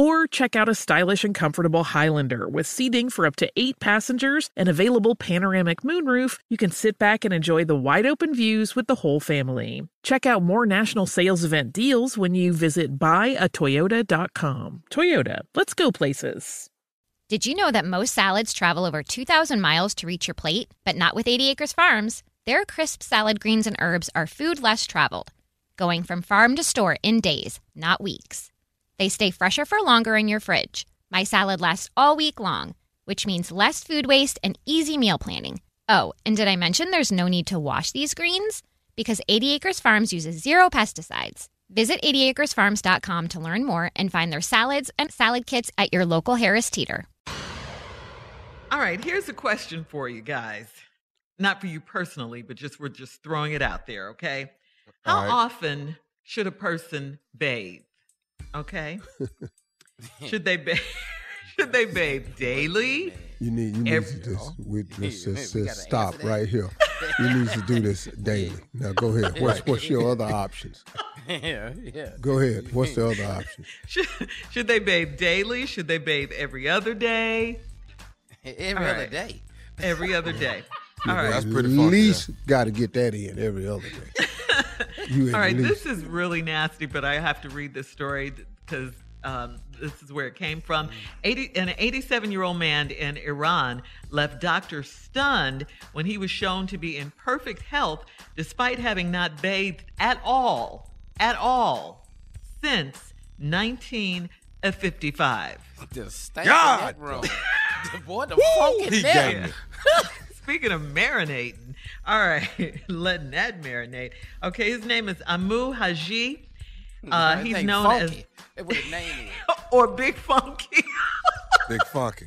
Or check out a stylish and comfortable Highlander with seating for up to eight passengers and available panoramic moonroof. You can sit back and enjoy the wide open views with the whole family. Check out more national sales event deals when you visit buyatoyota.com. Toyota, let's go places. Did you know that most salads travel over 2,000 miles to reach your plate? But not with 80 Acres Farms. Their crisp salad greens and herbs are food less traveled, going from farm to store in days, not weeks. They stay fresher for longer in your fridge. My salad lasts all week long, which means less food waste and easy meal planning. Oh, and did I mention there's no need to wash these greens? Because 80 Acres Farms uses zero pesticides. Visit 80acresfarms.com to learn more and find their salads and salad kits at your local Harris Teeter. All right, here's a question for you guys. Not for you personally, but just we're just throwing it out there, okay? How All right. often should a person bathe? Okay? should they bathe? should they bathe daily? You need you need Every- to just we let's just, just stop right here. You need to do this daily. Now go ahead. What's what's your other options? yeah, yeah. Go ahead. What's the other option? Should, should they bathe daily? Should they bathe every other day? Every All other right. day. Every other day. All right. That's At pretty funky, least got to get that in every other day. You All right, least. this is really nasty, but I have to read this story because um, this is where it came from. 80, an 87 year old man in Iran left doctors stunned when he was shown to be in perfect health despite having not bathed at all, at all, since 1955. The stank God! in that room. the boy, the funky He neck. got. Speaking of marinating, all right, letting that marinate. Okay, his name is Amu Haji. Uh, His he's known funky. That's what his name is. as or Big Funky. Big funky.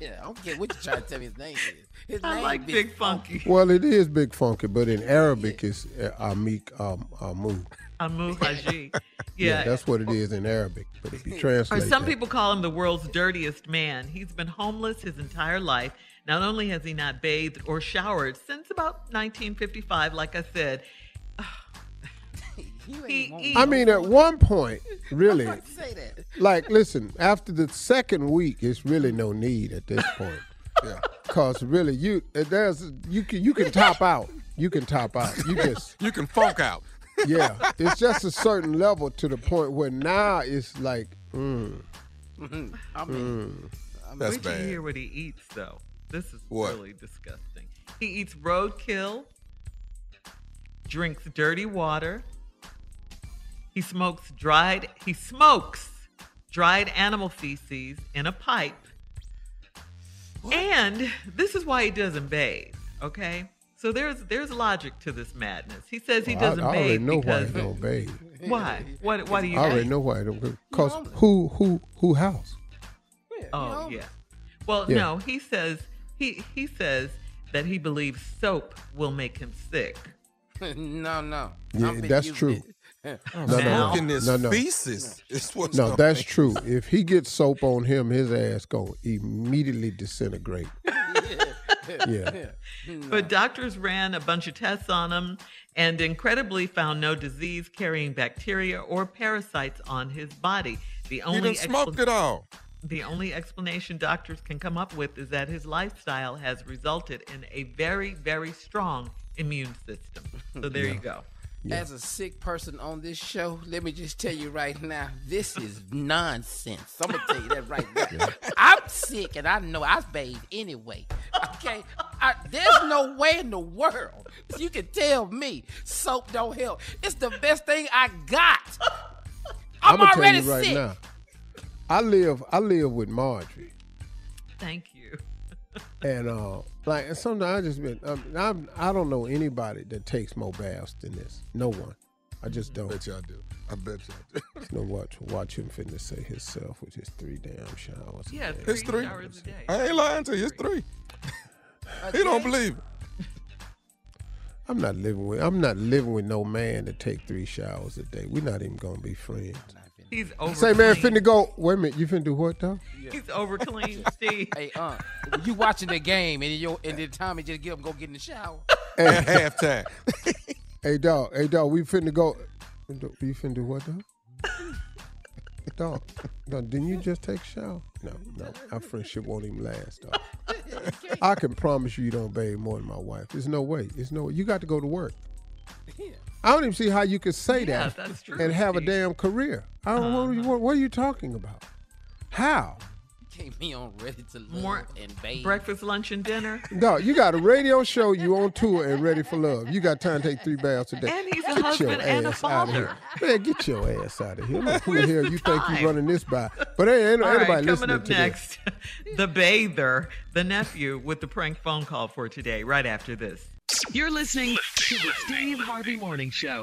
Yeah, I don't care what you're trying to tell me his name is. His I name like Big Funky. Well, it is big funky, but in Arabic it's uh, Amik um, Amu. Amu Haji. Yeah. Yeah. that's what it is in Arabic. But if you or translate some that- people call him the world's dirtiest man. He's been homeless his entire life. Not only has he not bathed or showered since about 1955, like I said, You he, ain't he- I mean, at one point, really, say that. like, listen, after the second week, it's really no need at this point. Yeah, cause really, you there's you can you can top out. You can top out. You just You can funk out. Yeah. It's just a certain level to the point where now it's like, mm, I mean, That's wait till you bad. hear what he eats, though. This is What? really disgusting. He eats roadkill, drinks dirty water. He smokes dried. He smokes dried animal feces in a pipe. And this is why he doesn't bathe. Okay, So there's there's logic to this madness. He says he Well, I- doesn't I, already bathe know because why he don't bathe. why? What why do you I already think? know why he don't. Cause who who who house? Oh yeah. Well, Yeah. no, he says he he says that he believes soap will make him sick. no, no. Yeah, I've that's true. No, no, no, no, no. feces is what's No, that's true. If he gets soap on him, his ass gonna immediately disintegrate. yeah. Hmm. But doctors ran a bunch of tests on him and incredibly found no disease carrying bacteria or parasites on his body. The He only done smoked it all. The only explanation doctors can come up with is that his lifestyle has resulted in a very, very strong immune system. So there you go. As a sick person on this show, let me just tell you right now, this is nonsense. I'm gonna tell you that right now. I'm sick and I know I bathe anyway. Okay, I, there's no way in the world you can tell me soap don't help. It's the best thing I got. I'm, gonna already tell you right sick. now. I live I live with Marjorie, Thank you. and uh, like and sometimes I just been um, I'm, I don't know anybody that takes more baths than this. No one. I just don't. bet y'all do. I bet y'all do. You know watch watch him finna say himself with his three damn showers. Yeah, day. It's three. showers a day. I ain't lying to you. It's three. He don't believe it. I'm not living with I'm not living with no man to take three showers a day. We're not even gonna be friends. He's over. Say man finna go. Wait a minute, you finna do what though? He's over clean, Steve. Hey, uh, you watching the game and you and then Tommy just get up and go get in the shower. At halftime. Hey dog, hey dog, we finna go. You finna do what dog? dog, dog, didn't you just take a shower? No, no, our friendship won't even last, dog. I can promise you, you don't bathe more than my wife. There's no way. There's no way. You got to go to work. I don't even see how you could say Yeah, that that's true, and have a damn career. I don't know uh-huh. what, what, what are you talking about? How? Came me on ready to love More and bathe. breakfast, lunch, and dinner. No, you got a radio show, you on tour and ready for love. You got time to take three baths a day. And he's a get your husband and a ass out of here. father. Man, get your ass out of here. Look, who the Where's hell the you think you're running this by? But ain't, ain't All anybody right, listening coming up to next, the bather, the nephew, with the prank phone call for today. Right after this. You're listening to the Steve Harvey Morning Show.